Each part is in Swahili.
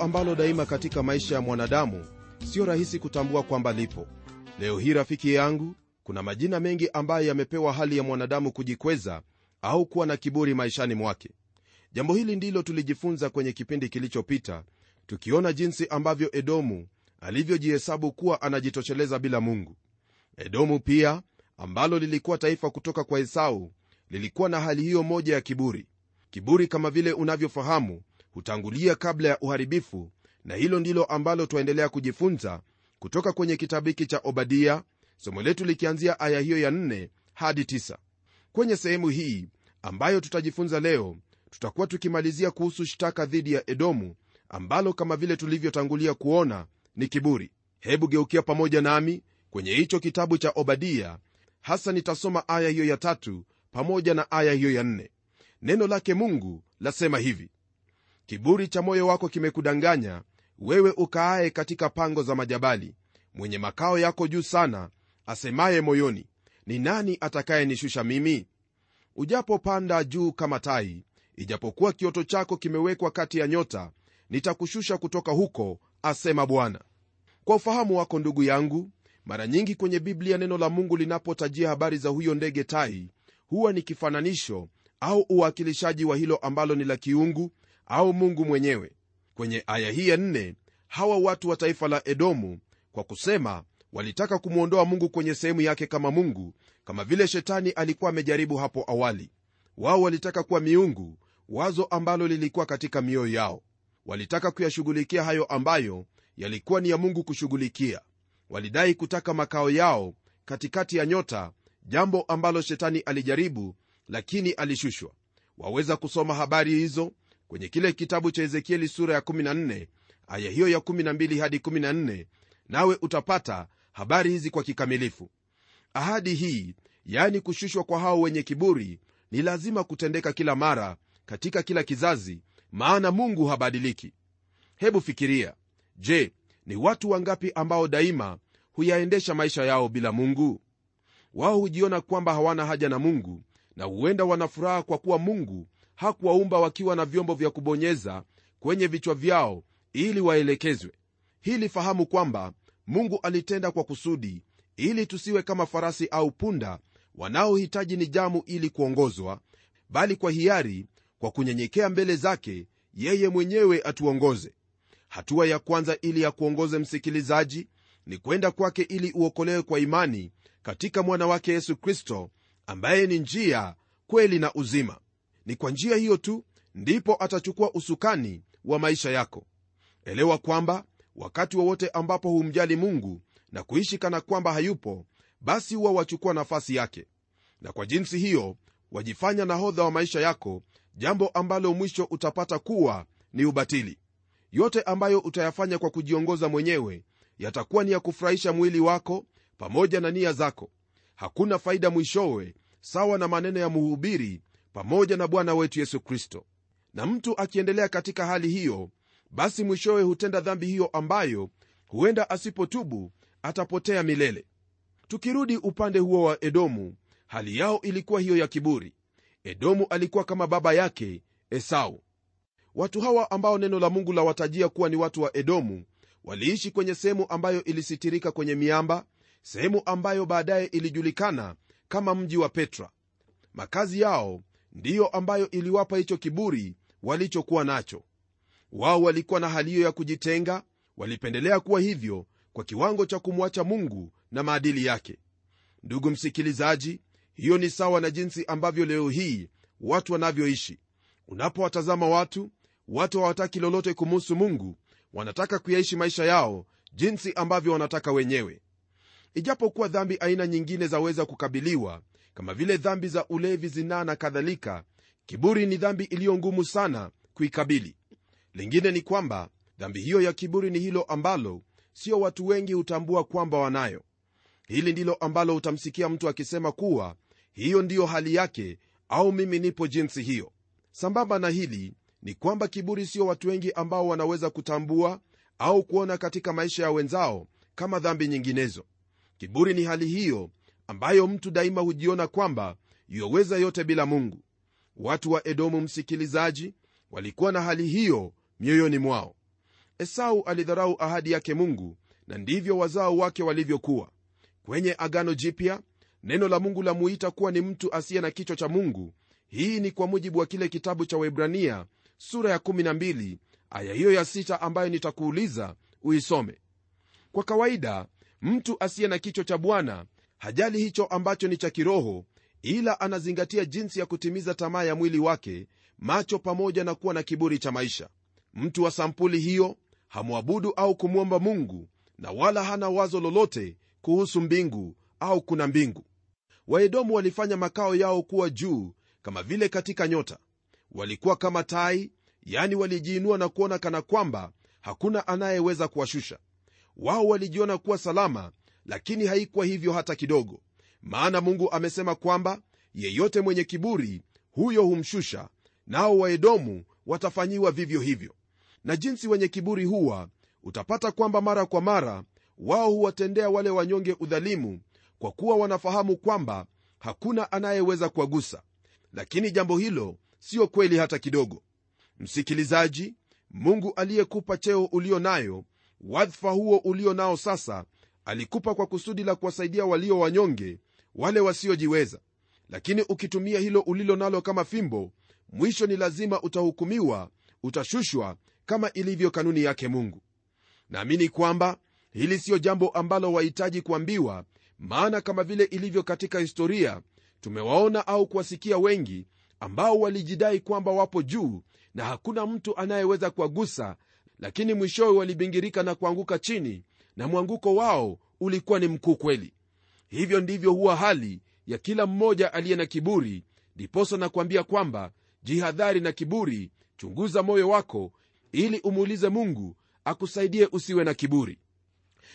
ambalo daima katika maisha ya mwanadamu sio rahisi kutambua kwamba lipo. Leo hii rafiki yangu kuna majina mengi ambayo yamepewa hali ya mwanadamu kujikweza au kuwa na kiburi maishani mwake. Jambo hili ndilo tulijifunza kwenye kipindi kilichopita tukiona jinsi ambavyo edomu alivyojihesabu kuwa anajitosheleza bila mungu. Edomu pia ambalo lilikuwa taifa kutoka kwa esau lilikuwa na hali hiyo moja ya kiburi. Kiburi kama vile unavyofahamu hutangulia kabla ya uharibifu na hilo ndilo ambalo twaendelea kujifunza kutoka kwenye kitabu hiki cha obadia somo letu likianzia aya hiyo ya 4 hadi 9 kwenye sehemu hii ambayo tutajifunza leo tutakuwa tukimalizia kuhusu shtaka dhidi ya edomu ambalo kama vile tulivyotangulia kuona ni kiburi. Hebu geukia pamoja nami kwenye hicho kitabu cha obadia hasa nitasoma aya hiyo ya tatu pamoja na aya hiyo ya nne. Neno lake mungu lasema hivi kiburi cha moyo wako kimekudanganya wewe ukaaye katika pango za majabali. Mwenye makao yako juu sana asemaye moyoni ni nani atakayenishusha mimi? Ujapopanda juu kama tai ijapokuwa kioto chako kimewekwa kati ya nyota nitakushusha kutoka huko asema bwana. Kwa ufahamu wako ndugu yangu mara nyingi kwenye biblia neno la mungu linapotajia habari za huyo ndege tai huwa ni kifananisho au uwakilishaji wa hilo ambalo ni la kiungu au mungu mwenyewe. Kwenye aya hii ya nne hawa watu wa taifa la edomu kwa kusema walitaka kumwondoa mungu kwenye sehemu yake kama mungu kama vile shetani alikuwa amejaribu hapo awali. Wao walitaka kuwa miungu wazo ambalo lilikuwa katika mioyo yao. Walitaka kuyashughulikia hayo ambayo yalikuwa ni ya mungu kushughulikia. Walidai kutaka makao yao katikati ya nyota jambo ambalo shetani alijaribu lakini alishushwa. Waweza kusoma habari hizo kwenye kile kitabu cha ezekieli sura ya 14 aya hiyo ya 12 hadi 14 nawe utapata habari hizi kwa kikamilifu. Ahadi hii yaani kushushwa kwa hao wenye kiburi ni lazima kutendeka kila mara katika kila kizazi maana mungu habadiliki. Hebu fikiria je ni watu wangapi ambao daima huyaendesha maisha yao bila mungu? Wao hujiona kwamba hawana haja na mungu na huenda wanafuraha kwa kuwa mungu hakuwaumba wakiwa na vyombo vya kubonyeza kwenye vichwa vyao ili waelekezwe. Hili fahamu kwamba mungu alitenda kwa kusudi ili tusiwe kama farasi au punda wanaohitaji ni jamu ili kuongozwa bali kwa hiari kwa kunyenyekea mbele zake yeye mwenyewe atuongoze. Hatua ya kwanza ili ya kuongoze msikilizaji ni kwenda kwake ili uokolewe kwa imani katika mwana wake yesu kristo ambaye ni njia kweli na uzima ni kwa njia hiyo tu ndipo atachukua usukani wa maisha yako. Elewa kwamba wakati wowote ambapo humjali mungu na kuishi kana kwamba hayupo basi huwa wachukua nafasi yake. Na kwa jinsi hiyo wajifanya nahodha wa maisha yako jambo ambalo mwisho utapata kuwa ni ubatili. Yote ambayo utayafanya kwa kujiongoza mwenyewe yatakuwa ni ya kufurahisha mwili wako pamoja na nia zako. Hakuna faida mwishowe sawa na maneno ya mhubiri pamoja na bwana wetu yesu kristo. Na mtu akiendelea katika hali hiyo basi mwishowe hutenda dhambi hiyo ambayo huenda asipotubu atapotea milele. Tukirudi upande huo wa edomu hali yao ilikuwa hiyo ya kiburi. Edomu alikuwa kama baba yake esau. Watu hawa ambao neno la mungu lawatajia kuwa ni watu wa edomu waliishi kwenye sehemu ambayo ilisitirika kwenye miamba sehemu ambayo baadaye ilijulikana kama mji wa petra. Makazi yao ndiyo ambayo iliwapa hicho kiburi walichokuwa nacho. Wao walikuwa na hali hiyo ya kujitenga walipendelea kuwa hivyo kwa kiwango cha kumwacha mungu na maadili yake. Ndugu msikilizaji hiyo ni sawa na jinsi ambavyo leo hii watu wanavyoishi. Unapowatazama watu watu hawataki lolote kumuhusu mungu. Wanataka kuyaishi maisha yao jinsi ambavyo wanataka wenyewe ijapokuwa dhambi aina nyingine zaweza kukabiliwa kama vile dhambi za ulevi zinaa na kadhalika kiburi ni dhambi iliyo ngumu sana kuikabili. Lingine ni kwamba dhambi hiyo ya kiburi ni hilo ambalo sio watu wengi hutambua kwamba wanayo. Hili ndilo ambalo utamsikia mtu akisema kuwa hiyo ndiyo hali yake au mimi nipo jinsi hiyo. Sambamba na hili ni kwamba kiburi sio watu wengi ambao wanaweza kutambua au kuona katika maisha ya wenzao kama dhambi nyinginezo kiburi ni hali hiyo ambayo mtu daima hujiona kwamba yuwaweza yote bila mungu. Watu wa edomu msikilizaji walikuwa na hali hiyo mioyoni mwao. Esau alidharau ahadi yake mungu na ndivyo wazao wake walivyokuwa. Kwenye agano jipya neno la mungu lamuita kuwa ni mtu asiye na kichwa cha mungu. Hii ni kwa mujibu wa kile kitabu cha webrania sura ya 12 aya hiyo ya 6 ambayo nitakuuliza uisome. Kwa kawaida mtu asiye na kichwa cha bwana hajali hicho ambacho ni cha kiroho ila anazingatia jinsi ya kutimiza tamaa ya mwili wake macho pamoja na kuwa na kiburi cha maisha. Mtu wa sampuli hiyo hamwabudu au kumwomba mungu na wala hana wazo lolote kuhusu mbingu au kuna mbingu. Waedomu walifanya makao yao kuwa juu kama vile katika nyota. Walikuwa kama tai yani walijiinua na kuona kana kwamba hakuna anayeweza kuwashusha wao walijiona kuwa salama lakini haikuwa hivyo hata kidogo. Maana mungu amesema kwamba yeyote mwenye kiburi huyo humshusha nao waedomu watafanyiwa vivyo hivyo. Na jinsi wenye kiburi huwa utapata kwamba mara kwa mara wao huwatendea wale wanyonge udhalimu kwa kuwa wanafahamu kwamba hakuna anayeweza kuwagusa. Lakini jambo hilo siyo kweli hata kidogo. Msikilizaji mungu aliyekupa cheo ulio nayo wadhifa huo ulio nao sasa alikupa kwa kusudi la kuwasaidia walio wanyonge wale wasiojiweza. Lakini ukitumia hilo ulilo nalo kama fimbo mwisho ni lazima utahukumiwa utashushwa kama ilivyo kanuni yake mungu. Naamini kwamba hili siyo jambo ambalo wahitaji kuambiwa maana kama vile ilivyo katika historia tumewaona au kuwasikia wengi ambao walijidai kwamba wapo juu na hakuna mtu anayeweza kuwagusa lakini mwishowe walibingirika na kuanguka chini na mwanguko wao ulikuwa ni mkuu kweli. Hivyo ndivyo huwa hali ya kila mmoja aliye na kiburi ndiposa nakuambia kwamba jihadhari na kiburi chunguza moyo wako ili umuulize mungu akusaidie usiwe na kiburi.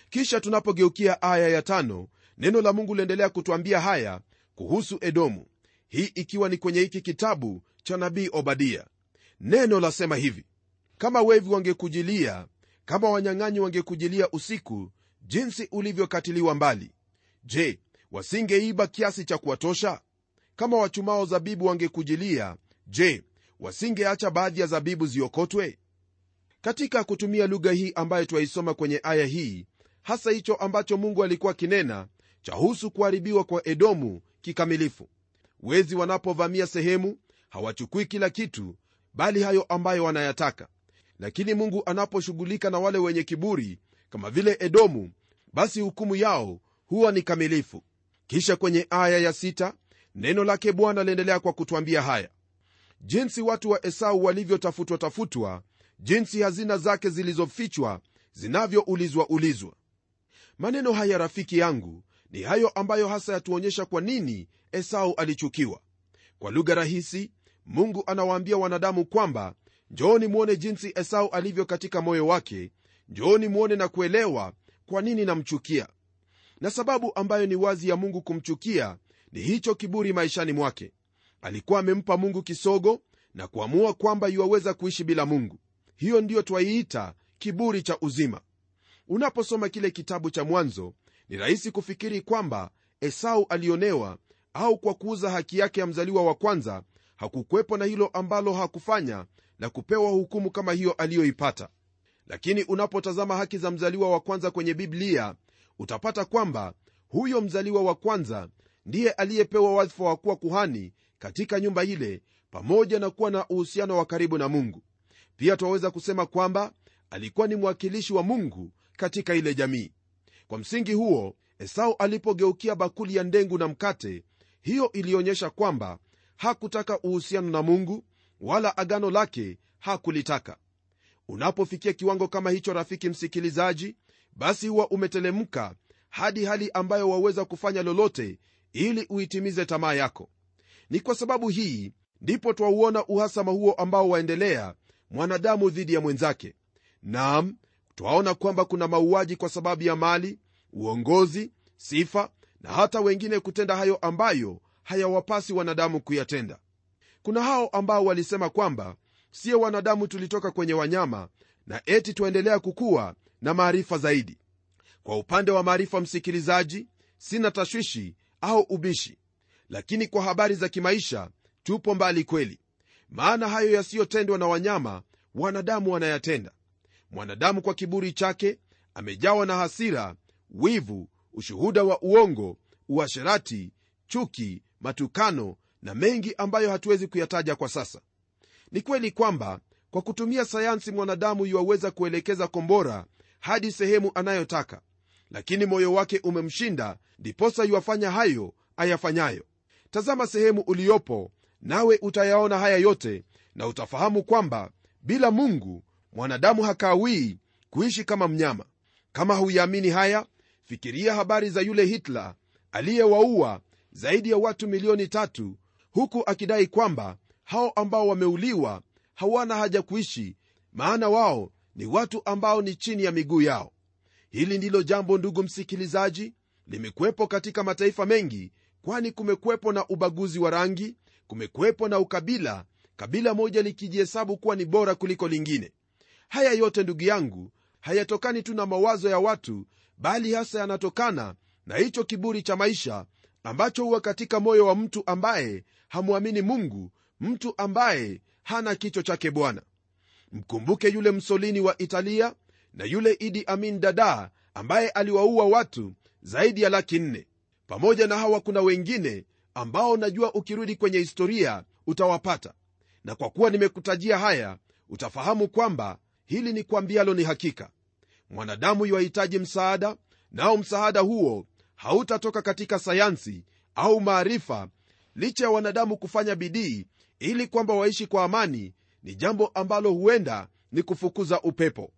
Kisha tunapogeukia aya ya tano neno la mungu liendelea kutwambia haya kuhusu edomu hii ikiwa ni kwenye hiki kitabu cha nabii obadia. Neno lasema hivi kama wevi wangekujilia kama wanyang'anyi wangekujilia usiku jinsi ulivyokatiliwa mbali. Je wasingeiba kiasi cha kuwatosha? Kama wachumao zabibu wangekujilia je wasingeacha baadhi ya zabibu ziokotwe? Katika kutumia lugha hii ambayo twaisoma kwenye aya hii hasa hicho ambacho mungu alikuwa akinena chahusu kuharibiwa kwa edomu kikamilifu. Wezi wanapovamia sehemu hawachukui kila kitu bali hayo ambayo wanayataka lakini mungu anaposhughulika na wale wenye kiburi kama vile edomu basi hukumu yao huwa ni kamilifu. Kisha kwenye aya ya sita, neno lake bwana liendelea kwa kutwambia haya. Jinsi watu wa esau walivyotafutwa tafutwa jinsi hazina zake zilizofichwa zinavyoulizwa ulizwa. Maneno haya rafiki yangu ni hayo ambayo hasa yatuonyesha kwa nini esau alichukiwa. Kwa lugha rahisi mungu anawaambia wanadamu kwamba njooni mwone jinsi esau alivyo katika moyo wake. Njooni mwone na kuelewa kwa nini namchukia. Na sababu ambayo ni wazi ya mungu kumchukia ni hicho kiburi maishani mwake. Alikuwa amempa mungu kisogo na kuamua kwamba yuwaweza kuishi bila mungu. Hiyo ndiyo twaiita kiburi cha uzima. Unaposoma kile kitabu cha mwanzo ni rahisi kufikiri kwamba esau alionewa au kwa kuuza haki yake ya mzaliwa wa kwanza hakukwepo na hilo ambalo hakufanya na kupewa hukumu kama hiyo aliyoipata. Lakini unapotazama haki za mzaliwa wa kwanza kwenye biblia utapata kwamba huyo mzaliwa wa kwanza ndiye aliyepewa wadhifa wa kuwa kuhani katika nyumba ile pamoja na kuwa na uhusiano wa karibu na mungu. Pia twaweza kusema kwamba alikuwa ni mwakilishi wa mungu katika ile jamii. Kwa msingi huo esau alipogeukia bakuli ya ndengu na mkate hiyo ilionyesha kwamba hakutaka uhusiano na mungu wala agano lake hakulitaka. Unapofikia kiwango kama hicho rafiki msikilizaji basi huwa umetelemka hadi hali ambayo waweza kufanya lolote ili uitimize tamaa yako. Ni kwa sababu hii ndipo twauona uhasama huo ambao waendelea mwanadamu dhidi ya mwenzake. Nam twaona kwamba kuna mauaji kwa sababu ya mali uongozi sifa na hata wengine kutenda hayo ambayo hayawapasi wanadamu kuyatenda kuna hao ambao walisema kwamba sio wanadamu tulitoka kwenye wanyama na eti twaendelea kukuwa na maarifa zaidi. Kwa upande wa maarifa msikilizaji sina tashwishi au ubishi. Lakini kwa habari za kimaisha tupo mbali kweli. Maana hayo yasiyotendwa na wanyama wanadamu wanayatenda. Mwanadamu kwa kiburi chake amejawa na hasira wivu ushuhuda wa uongo uasherati chuki matukano na mengi ambayo hatuwezi kuyataja kwa sasa. Ni kweli kwamba kwa kutumia sayansi mwanadamu yuwaweza kuelekeza kombora hadi sehemu anayotaka lakini moyo wake umemshinda ndiposa yuwafanya hayo ayafanyayo. Tazama sehemu uliyopo nawe utayaona haya yote na utafahamu kwamba bila mungu mwanadamu hakawii kuishi kama mnyama. Kama huyaamini haya fikiria habari za yule hitler aliyewaua zaidi ya watu milioni tatu huku akidai kwamba hao ambao wameuliwa hawana haja kuishi maana wao ni watu ambao ni chini ya miguu yao. Hili ndilo jambo ndugu msikilizaji limekuwepo katika mataifa mengi kwani kumekuwepo na ubaguzi wa rangi kumekuwepo na ukabila. Kabila moja likijihesabu kuwa ni bora kuliko lingine. Haya yote ndugu yangu hayatokani tu na mawazo ya watu bali hasa yanatokana na hicho kiburi cha maisha ambacho huwa katika moyo wa mtu ambaye hamwamini mungu mtu ambaye hana kicho chake bwana. Mkumbuke yule msolini wa italia na yule idi amin dada ambaye aliwaua watu zaidi ya laki nne. Pamoja na hawa kuna wengine ambao najua ukirudi kwenye historia utawapata. Na kwa kuwa nimekutajia haya utafahamu kwamba hili ni kwambialo ni hakika. Mwanadamu yuwahitaji msaada nao msaada huo hautatoka katika sayansi au maarifa licha ya wanadamu kufanya bidii ili kwamba waishi kwa amani ni jambo ambalo huenda ni kufukuza upepo.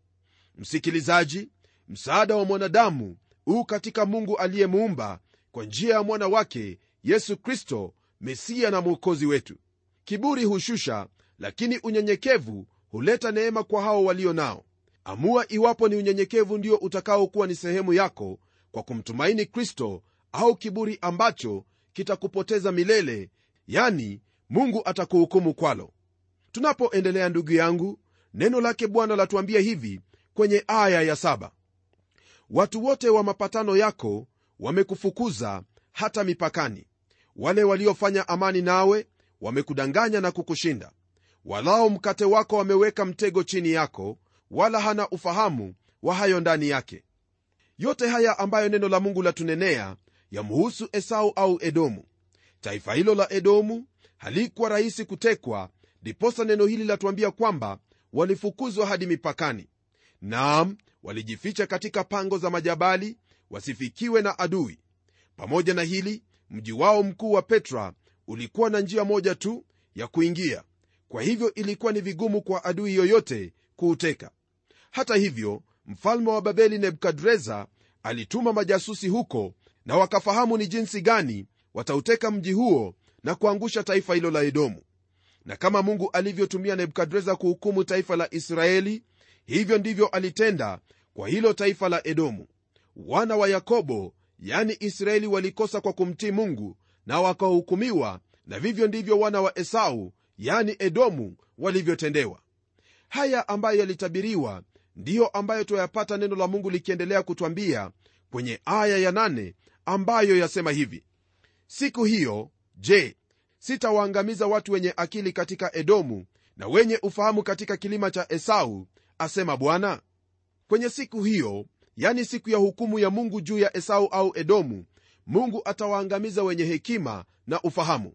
Msikilizaji msaada wa mwanadamu huu katika mungu aliyemuumba kwa njia ya mwana wake yesu kristo mesiya na mwokozi wetu. Kiburi hushusha lakini unyenyekevu huleta neema kwa hao walio nao. Amua iwapo ni unyenyekevu ndio utakaokuwa ni sehemu yako kwa kumtumaini kristo au kiburi ambacho kitakupoteza milele yani mungu atakuhukumu kwalo. Tunapoendelea ndugu yangu neno lake bwana latuambia hivi kwenye aya ya saba. Watu wote wa mapatano yako wamekufukuza hata mipakani. Wale waliofanya amani nawe wamekudanganya na kukushinda. Walao mkate wako wameweka mtego chini yako wala hana ufahamu wa hayo ndani yake yote haya ambayo neno la mungu latunenea yamhusu esau au edomu. Taifa hilo la edomu halikuwa rahisi kutekwa ndiposa neno hili latuambia kwamba walifukuzwa hadi mipakani. Naam walijificha katika pango za majabali wasifikiwe na adui. Pamoja na hili mji wao mkuu wa petra ulikuwa na njia moja tu ya kuingia. Kwa hivyo ilikuwa ni vigumu kwa adui yoyote kuuteka. Hata hivyo mfalme wa babeli nebukadreza alituma majasusi huko na wakafahamu ni jinsi gani watauteka mji huo na kuangusha taifa hilo la edomu. Na kama mungu alivyotumia nebukadreza kuhukumu taifa la israeli hivyo ndivyo alitenda kwa hilo taifa la edomu. Wana wa yakobo yani israeli walikosa kwa kumtii mungu na wakahukumiwa na vivyo ndivyo wana wa esau yani edomu walivyotendewa. Haya ambayo yalitabiriwa ndiyo ambayo twayapata neno la mungu likiendelea kutwambia kwenye aya ya nane ambayo yasema hivi. Siku hiyo je sitawaangamiza watu wenye akili katika edomu na wenye ufahamu katika kilima cha esau asema bwana? Kwenye siku hiyo yani siku ya hukumu ya mungu juu ya esau au edomu mungu atawaangamiza wenye hekima na ufahamu.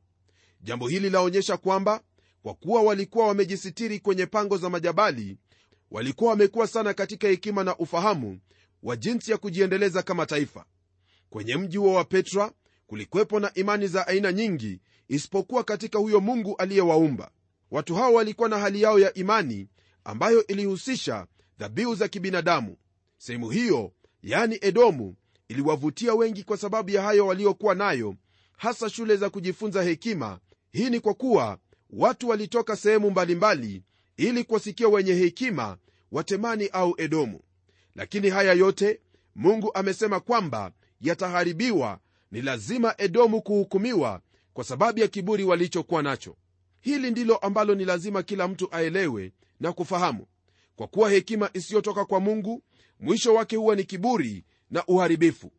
Jambo hili laonyesha kwamba kwa kuwa walikuwa wamejisitiri kwenye pango za majabali walikuwa wamekuwa sana katika hekima na ufahamu wa jinsi ya kujiendeleza kama taifa. Kwenye mji huo wa petra kulikwepo na imani za aina nyingi isipokuwa katika huyo mungu aliyewaumba. Watu hao walikuwa na hali yao ya imani ambayo ilihusisha dhabihu za kibinadamu. Sehemu hiyo yani edomu iliwavutia wengi kwa sababu ya hayo waliokuwa nayo hasa shule za kujifunza hekima. Hii ni kwa kuwa watu walitoka sehemu mbalimbali ili kuwasikia wenye hekima wa temani au edomu. Lakini haya yote mungu amesema kwamba yataharibiwa. Ni lazima edomu kuhukumiwa kwa sababu ya kiburi walichokuwa nacho. Hili ndilo ambalo ni lazima kila mtu aelewe na kufahamu. Kwa kuwa hekima isiyotoka kwa mungu mwisho wake huwa ni kiburi na uharibifu.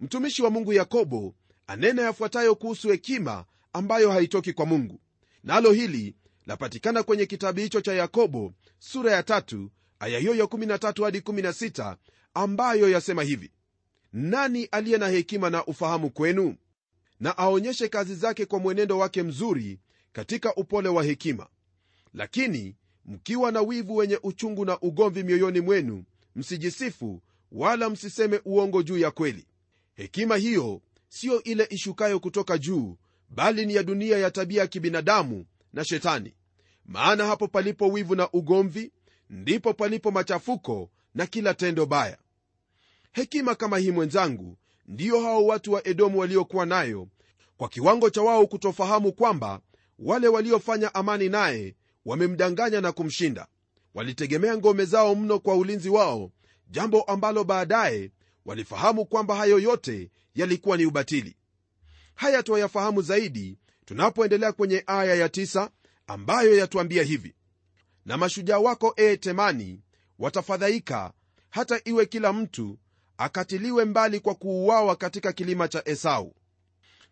Mtumishi wa mungu yakobo anena yafuatayo kuhusu hekima ambayo haitoki kwa mungu. Nalo hili lapatikana kwenye kitabu hicho cha yakobo sura ya tatu aya hiyo ya 13 hadi 16 ambayo yasema hivi. Nani aliye na hekima na ufahamu kwenu? Na aonyeshe kazi zake kwa mwenendo wake mzuri katika upole wa hekima. Lakini mkiwa na wivu wenye uchungu na ugomvi mioyoni mwenu msijisifu wala msiseme uongo juu ya kweli. Hekima hiyo siyo ile ishukayo kutoka juu bali ni ya dunia ya tabia ya kibinadamu na shetani. Maana hapo palipo wivu na ugomvi ndipo palipo machafuko na kila tendo baya. Hekima kama hii mwenzangu ndiyo hao watu wa edomu waliokuwa nayo kwa kiwango cha wao kutofahamu kwamba wale waliofanya amani naye wamemdanganya na kumshinda. Walitegemea ngome zao mno kwa ulinzi wao jambo ambalo baadaye walifahamu kwamba hayo yote yalikuwa ni ubatili. Haya twayafahamu zaidi tunapoendelea kwenye aya ya tisa, ambayo yatuambia hivi na mashujaa wako ee temani watafadhaika hata iwe kila mtu akatiliwe mbali kwa kuuawa katika kilima cha esau.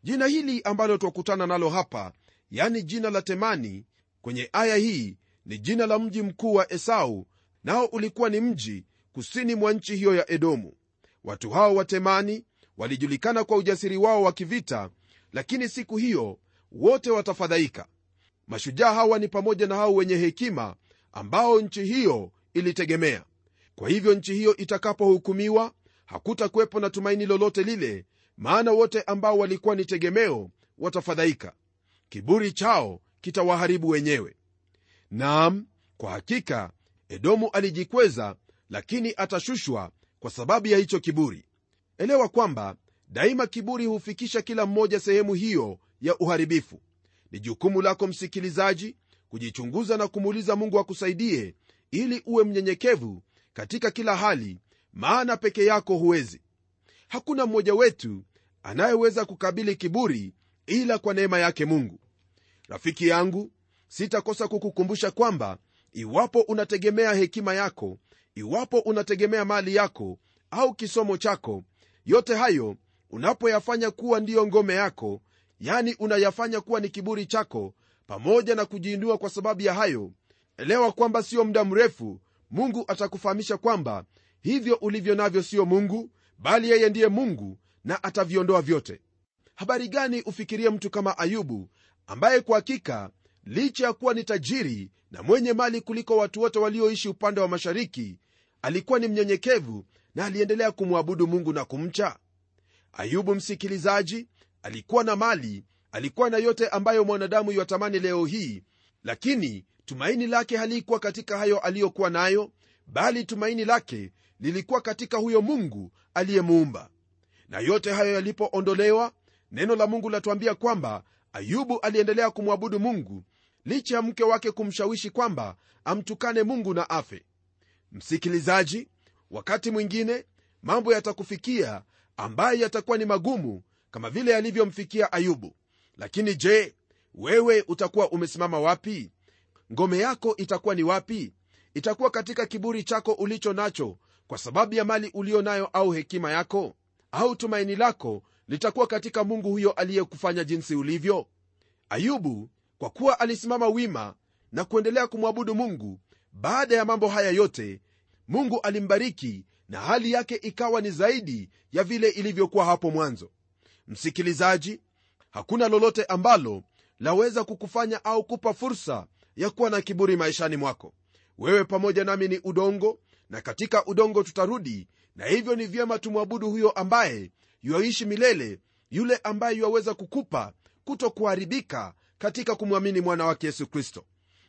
Jina hili ambalo twakutana nalo hapa yani jina la temani kwenye aya hii ni jina la mji mkuu wa esau nao ulikuwa ni mji kusini mwa nchi hiyo ya edomu. Watu hao wa temani walijulikana kwa ujasiri wao wa kivita lakini siku hiyo wote watafadhaika. Mashujaa hawa ni pamoja na hao wenye hekima ambao nchi hiyo ilitegemea. Kwa hivyo nchi hiyo itakapohukumiwa hakutakuwepo na tumaini lolote lile maana wote ambao walikuwa ni tegemeo watafadhaika. Kiburi chao kitawaharibu wenyewe. Naam kwa hakika edomu alijikweza lakini atashushwa kwa sababu ya hicho kiburi. Elewa kwamba daima kiburi hufikisha kila mmoja sehemu hiyo ya uharibifu. Ni jukumu lako msikilizaji kujichunguza na kumuuliza mungu akusaidie ili uwe mnyenyekevu katika kila hali maana peke yako huwezi. Hakuna mmoja wetu anayeweza kukabili kiburi ila kwa neema yake mungu. Rafiki yangu sitakosa kukukumbusha kwamba iwapo unategemea hekima yako iwapo unategemea mali yako au kisomo chako yote hayo unapoyafanya kuwa ndiyo ngome yako yani unayafanya kuwa ni kiburi chako pamoja na kujiinua kwa sababu ya hayo. Elewa kwamba sio muda mrefu mungu atakufahamisha kwamba hivyo ulivyo navyo sio mungu bali yeye ndiye mungu na ataviondoa vyote. Habari gani ufikirie mtu kama ayubu ambaye kwa hakika licha ya kuwa ni tajiri na mwenye mali kuliko watu wote walioishi upande wa mashariki alikuwa ni mnyenyekevu na aliendelea kumwabudu mungu na kumcha? Ayubu msikilizaji alikuwa na mali alikuwa na yote ambayo mwanadamu yatamani leo hii lakini tumaini lake halikuwa katika hayo aliyokuwa nayo bali tumaini lake lilikuwa katika huyo mungu aliyemuumba. Na yote hayo yalipoondolewa neno la mungu latuambia kwamba ayubu aliendelea kumwabudu mungu licha ya mke wake kumshawishi kwamba amtukane mungu na afe. Msikilizaji wakati mwingine mambo yatakufikia ambayo yatakuwa ni magumu kama vile alivyomfikia ayubu. Lakini je wewe utakuwa umesimama wapi? Ngome yako itakuwa ni wapi? Itakuwa katika kiburi chako ulicho nacho kwa sababu ya mali ulio nayo au hekima yako? Au tumaini lako litakuwa katika mungu huyo aliyekufanya jinsi ulivyo? Ayubu kwa kuwa alisimama wima na kuendelea kumwabudu mungu baada ya mambo haya yote mungu alimbariki na hali yake ikawa ni zaidi ya vile ilivyokuwa hapo mwanzo msikilizaji hakuna lolote ambalo laweza kukufanya au kupa fursa ya kuwa na kiburi maishani mwako. Wewe pamoja nami ni udongo na katika udongo tutarudi na hivyo ni vyema tumwabudu huyo ambaye yuaishi milele yule ambaye yuaweza kukupa kuto kuharibika katika kumwamini mwana wake yesu kristo.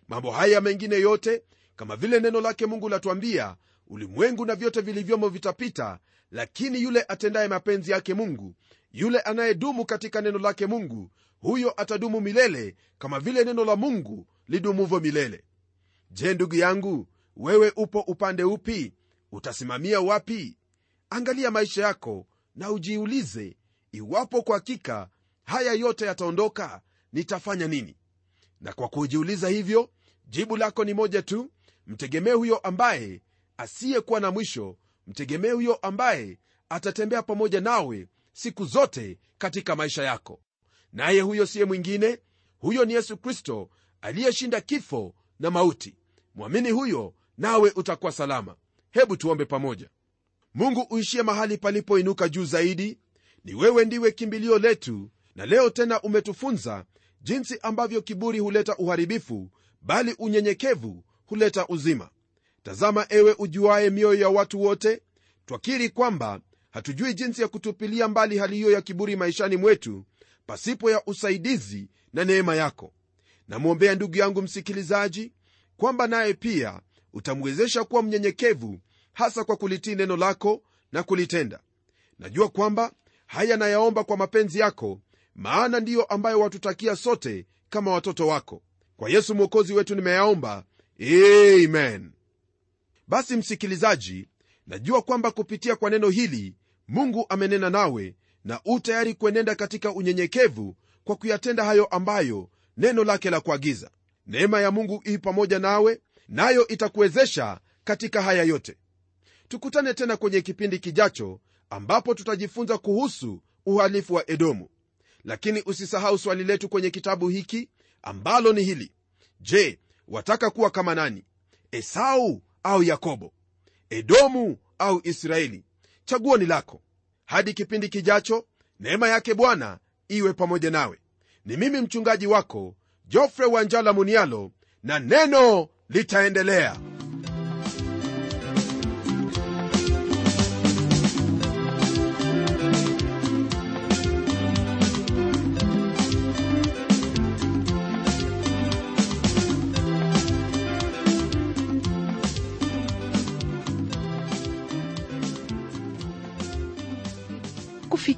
Mambo haya mengine yote kama vile neno lake mungu latuambia ulimwengu na vyote vilivyomo vitapita lakini yule atendaye mapenzi yake mungu yule anayedumu katika neno lake mungu huyo atadumu milele kama vile neno la mungu lidumuvyo milele. Je ndugu yangu wewe upo upande upi? Utasimamia wapi? Angalia maisha yako na ujiulize iwapo kwa hakika haya yote yataondoka nitafanya nini? Na kwa kujiuliza hivyo jibu lako ni moja tu mtegemee huyo ambaye asiyekuwa na mwisho mtegemee huyo ambaye atatembea pamoja nawe siku zote katika maisha yako. Naye huyo siye mwingine huyo ni yesu kristo aliyeshinda kifo na mauti. Mwamini huyo nawe utakuwa salama. Hebu tuombe pamoja. Mungu uishie mahali palipoinuka juu zaidi. Ni wewe ndiwe kimbilio letu na leo tena umetufunza jinsi ambavyo kiburi huleta uharibifu bali unyenyekevu huleta uzima tazama ewe ujuaye mioyo ya watu wote twakiri kwamba hatujui jinsi ya kutupilia mbali hali hiyo ya kiburi maishani mwetu pasipo ya usaidizi na neema yako. Namwombea ndugu yangu msikilizaji kwamba naye pia utamwezesha kuwa mnyenyekevu hasa kwa kulitii neno lako na kulitenda. Najua kwamba haya nayaomba kwa mapenzi yako maana ndiyo ambayo watutakia sote kama watoto wako. Kwa yesu mwokozi wetu nimeyaomba. Amen basi msikilizaji najua kwamba kupitia kwa neno hili mungu amenena nawe na u tayari kuenenda katika unyenyekevu kwa kuyatenda hayo ambayo neno lake la kuagiza. Neema ya mungu ii pamoja nawe nayo itakuwezesha katika haya yote. Tukutane tena kwenye kipindi kijacho ambapo tutajifunza kuhusu uhalifu wa edomu. Lakini usisahau swali letu kwenye kitabu hiki ambalo ni hili. Je wataka kuwa kama nani? Esau au yakobo edomu au israeli chaguo ni lako. Hadi kipindi kijacho neema yake bwana iwe pamoja nawe. Ni mimi mchungaji wako jofre wanjala munialo na neno litaendelea